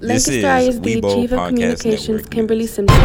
This Lancaster is ISD Weibo Chief of Podcast Communications Network Kimberly News. Simpson.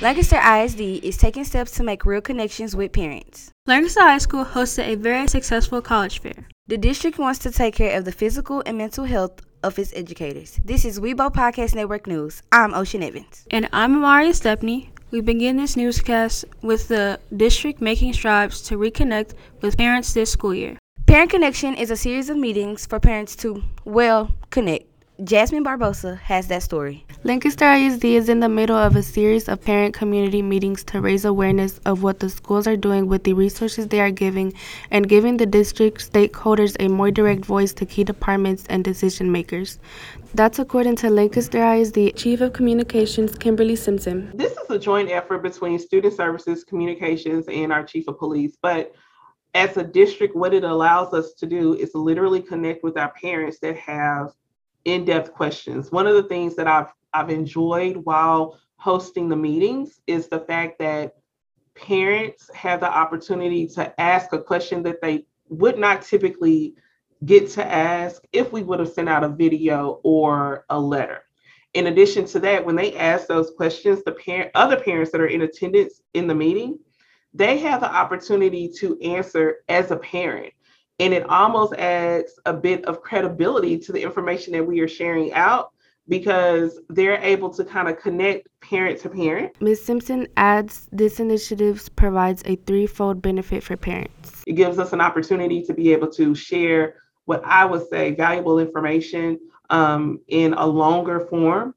Lancaster ISD is taking steps to make real connections with parents. Lancaster High School hosted a very successful college fair. The district wants to take care of the physical and mental health of its educators. This is Weibo Podcast Network News. I'm Ocean Evans. And I'm Amaria Stepney. We begin this newscast with the district making strides to reconnect with parents this school year. Parent Connection is a series of meetings for parents to, well, connect. Jasmine Barbosa has that story. Lancaster ISD is in the middle of a series of parent community meetings to raise awareness of what the schools are doing with the resources they are giving and giving the district stakeholders a more direct voice to key departments and decision makers. That's according to Lancaster ISD Chief of Communications Kimberly Simpson. This is a joint effort between Student Services, Communications, and our Chief of Police. But as a district, what it allows us to do is literally connect with our parents that have in-depth questions. One of the things that I've I've enjoyed while hosting the meetings is the fact that parents have the opportunity to ask a question that they would not typically get to ask if we would have sent out a video or a letter. In addition to that, when they ask those questions, the parent, other parents that are in attendance in the meeting, they have the opportunity to answer as a parent. And it almost adds a bit of credibility to the information that we are sharing out because they're able to kind of connect parent to parent. Ms. Simpson adds this initiative provides a threefold benefit for parents. It gives us an opportunity to be able to share what I would say valuable information um, in a longer form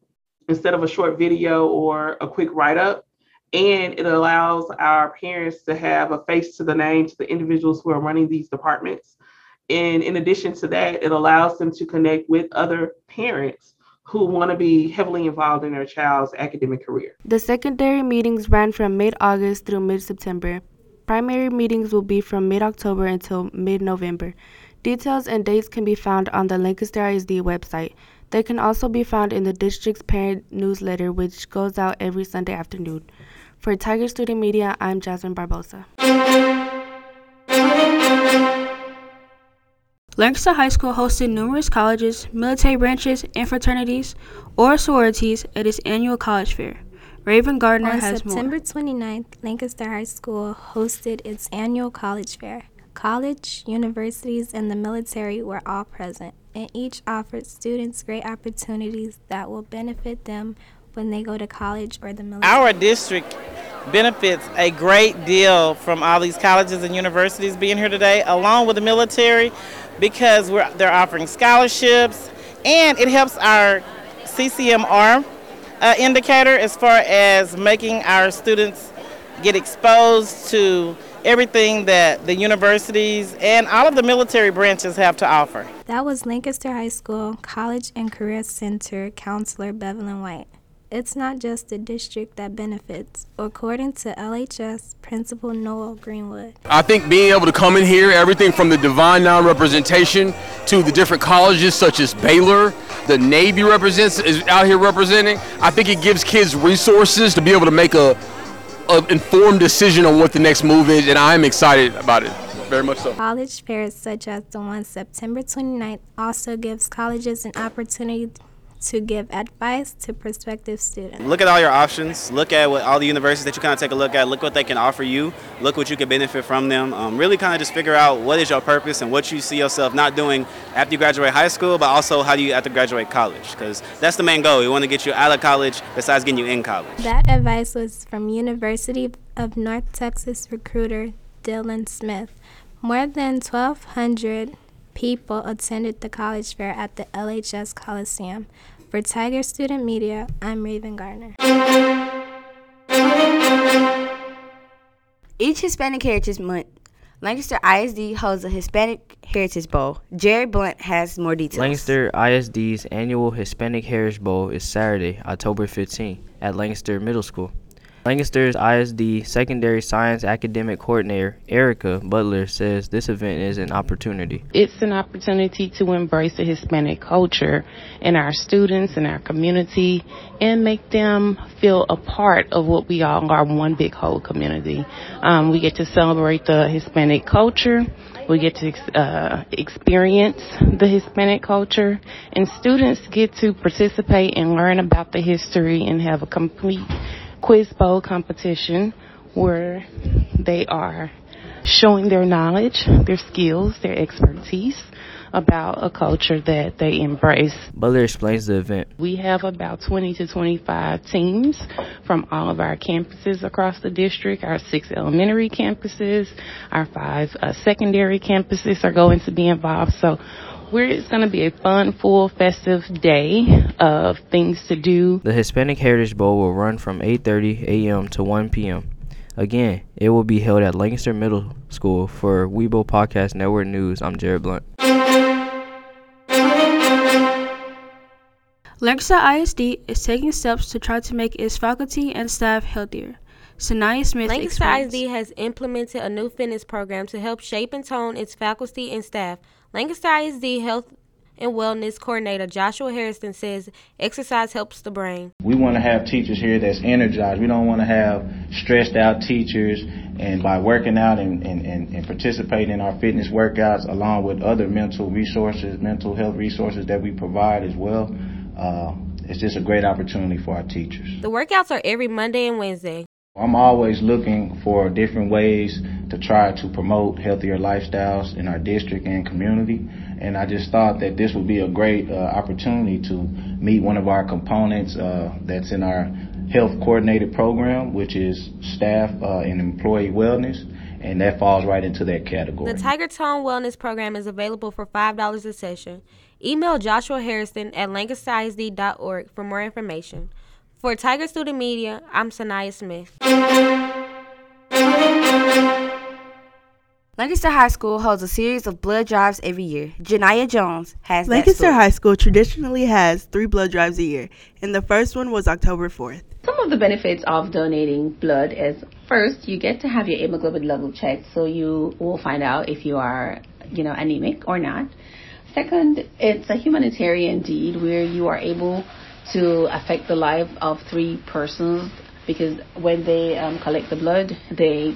instead of a short video or a quick write up. And it allows our parents to have a face to the name to the individuals who are running these departments. And in addition to that, it allows them to connect with other parents who want to be heavily involved in their child's academic career. The secondary meetings ran from mid August through mid September. Primary meetings will be from mid October until mid November. Details and dates can be found on the Lancaster ISD website. They can also be found in the district's parent newsletter, which goes out every Sunday afternoon. For Tiger Student Media, I'm Jasmine Barbosa. Lancaster High School hosted numerous colleges, military branches, and fraternities or sororities at its annual college fair. Raven Gardner On has September more. 29th, Lancaster High School hosted its annual college fair. College, universities, and the military were all present, and each offered students great opportunities that will benefit them when they go to college or the military. Our district benefits a great deal from all these colleges and universities being here today, along with the military, because we're, they're offering scholarships, and it helps our CCMR uh, indicator as far as making our students get exposed to everything that the universities and all of the military branches have to offer. That was Lancaster High School College and Career Center counselor Bevelyn White. It's not just the district that benefits, according to LHS Principal Noel Greenwood. I think being able to come in here, everything from the Divine Nine-representation to the different colleges such as Baylor, the Navy represents is out here representing. I think it gives kids resources to be able to make a, a informed decision on what the next move is, and I'm excited about it very much so. College fairs such as the one September 29th also gives colleges an opportunity to give advice to prospective students. Look at all your options. Look at what all the universities that you kind of take a look at. Look what they can offer you. Look what you can benefit from them. Um, really kind of just figure out what is your purpose and what you see yourself not doing after you graduate high school, but also how do you have to graduate college? Because that's the main goal. We want to get you out of college besides getting you in college. That advice was from University of North Texas recruiter Dylan Smith. More than 1,200 people attended the college fair at the LHS Coliseum. For Tiger Student Media, I'm Raven Garner. Each Hispanic Heritage Month, Lancaster ISD holds a Hispanic Heritage Bowl. Jerry Blunt has more details. Lancaster ISD's annual Hispanic Heritage Bowl is Saturday, October 15, at Lancaster Middle School. Lancaster's ISD Secondary Science Academic Coordinator, Erica Butler, says this event is an opportunity. It's an opportunity to embrace the Hispanic culture in our students and our community and make them feel a part of what we all are one big whole community. Um, we get to celebrate the Hispanic culture. We get to uh, experience the Hispanic culture, and students get to participate and learn about the history and have a complete quiz bowl competition where they are showing their knowledge, their skills, their expertise about a culture that they embrace. Butler explains the event. We have about 20 to 25 teams from all of our campuses across the district. Our six elementary campuses, our five uh, secondary campuses are going to be involved. So we're, it's going to be a fun, full, festive day of things to do. The Hispanic Heritage Bowl will run from 8:30 a.m. to 1 p.m. Again, it will be held at Lancaster Middle School. For Weibo Podcast Network News, I'm Jared Blunt. Lancaster ISD is taking steps to try to make its faculty and staff healthier. Sanaya Smith Lancaster explains. ISD has implemented a new fitness program to help shape and tone its faculty and staff. Lancaster ISD Health and Wellness Coordinator Joshua Harrison says exercise helps the brain. We want to have teachers here that's energized. We don't want to have stressed out teachers. And by working out and, and, and, and participating in our fitness workouts, along with other mental resources, mental health resources that we provide as well, uh, it's just a great opportunity for our teachers. The workouts are every Monday and Wednesday. I'm always looking for different ways to try to promote healthier lifestyles in our district and community. And I just thought that this would be a great uh, opportunity to meet one of our components uh, that's in our health coordinated program, which is staff uh, and employee wellness. And that falls right into that category. The Tiger Tone Wellness Program is available for $5 a session. Email Joshua Harrison at lancasterisd.org for more information. For Tiger Student Media, I'm Sanaya Smith. Lancaster High School holds a series of blood drives every year. Janiyah Jones has Lancaster that story. High School traditionally has three blood drives a year, and the first one was October 4th. Some of the benefits of donating blood is first, you get to have your hemoglobin level checked, so you will find out if you are, you know, anemic or not. Second, it's a humanitarian deed where you are able to affect the life of three persons because when they um, collect the blood, they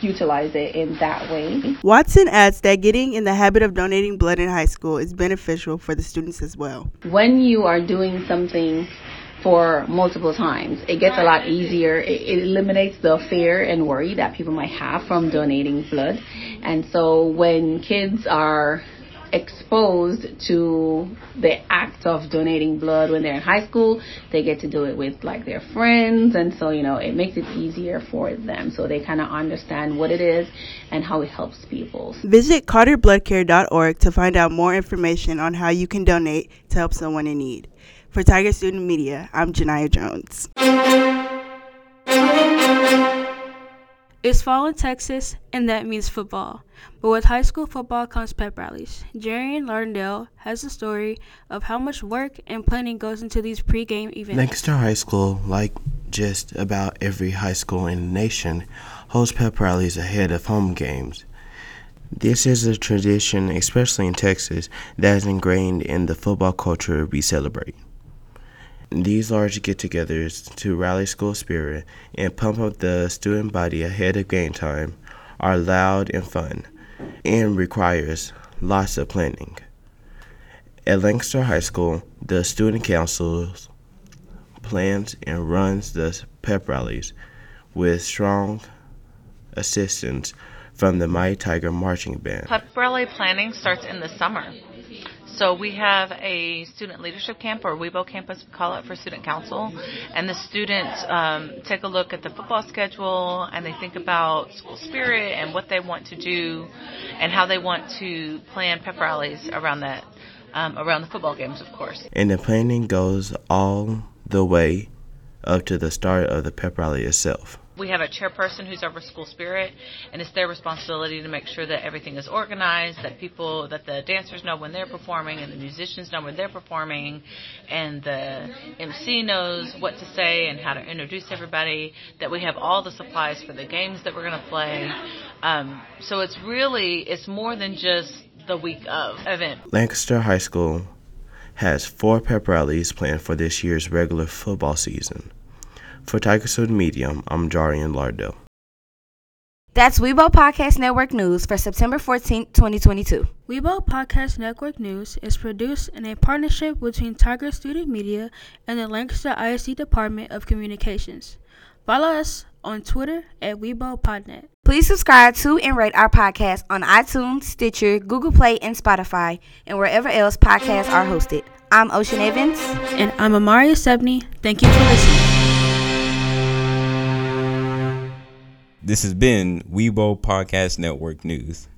utilize it in that way. Watson adds that getting in the habit of donating blood in high school is beneficial for the students as well. When you are doing something for multiple times, it gets a lot easier. It, it eliminates the fear and worry that people might have from donating blood. And so when kids are exposed to the act of donating blood when they're in high school. They get to do it with like their friends, and so you know it makes it easier for them. So they kind of understand what it is and how it helps people. Visit CarterBloodCare.org to find out more information on how you can donate to help someone in need. For Tiger Student Media, I'm Janiyah Jones. It's fall in Texas, and that means football. But with high school football comes pep rallies. Jarian Lardendale has a story of how much work and planning goes into these pregame events. Lancaster High School, like just about every high school in the nation, holds pep rallies ahead of home games. This is a tradition, especially in Texas, that is ingrained in the football culture we celebrate. These large get togethers to rally school spirit and pump up the student body ahead of game time are loud and fun and requires lots of planning. At Lancaster High School, the student council plans and runs the pep rallies with strong assistance from the Mighty Tiger Marching Band. Pep rally planning starts in the summer. So we have a student leadership camp, or WeBo campus, we call it, for student council. And the students um, take a look at the football schedule and they think about school spirit and what they want to do and how they want to plan pep rallies around that, um, around the football games, of course. And the planning goes all the way up to the start of the pep rally itself. We have a chairperson who's over school spirit, and it's their responsibility to make sure that everything is organized, that people, that the dancers know when they're performing, and the musicians know when they're performing, and the MC knows what to say and how to introduce everybody. That we have all the supplies for the games that we're going to play. Um, so it's really it's more than just the week of event. Lancaster High School has four pep rallies planned for this year's regular football season. For Tiger Student Media, I'm Jarian Lardell. That's Weibo Podcast Network News for September 14, 2022. Weibo Podcast Network News is produced in a partnership between Tiger Student Media and the Lancaster ISD Department of Communications. Follow us on Twitter at WeiboPodNet. Please subscribe to and rate our podcast on iTunes, Stitcher, Google Play, and Spotify, and wherever else podcasts are hosted. I'm Ocean Evans. And I'm Amaria Sebney. Thank you for listening. This has been Weibo Podcast Network News.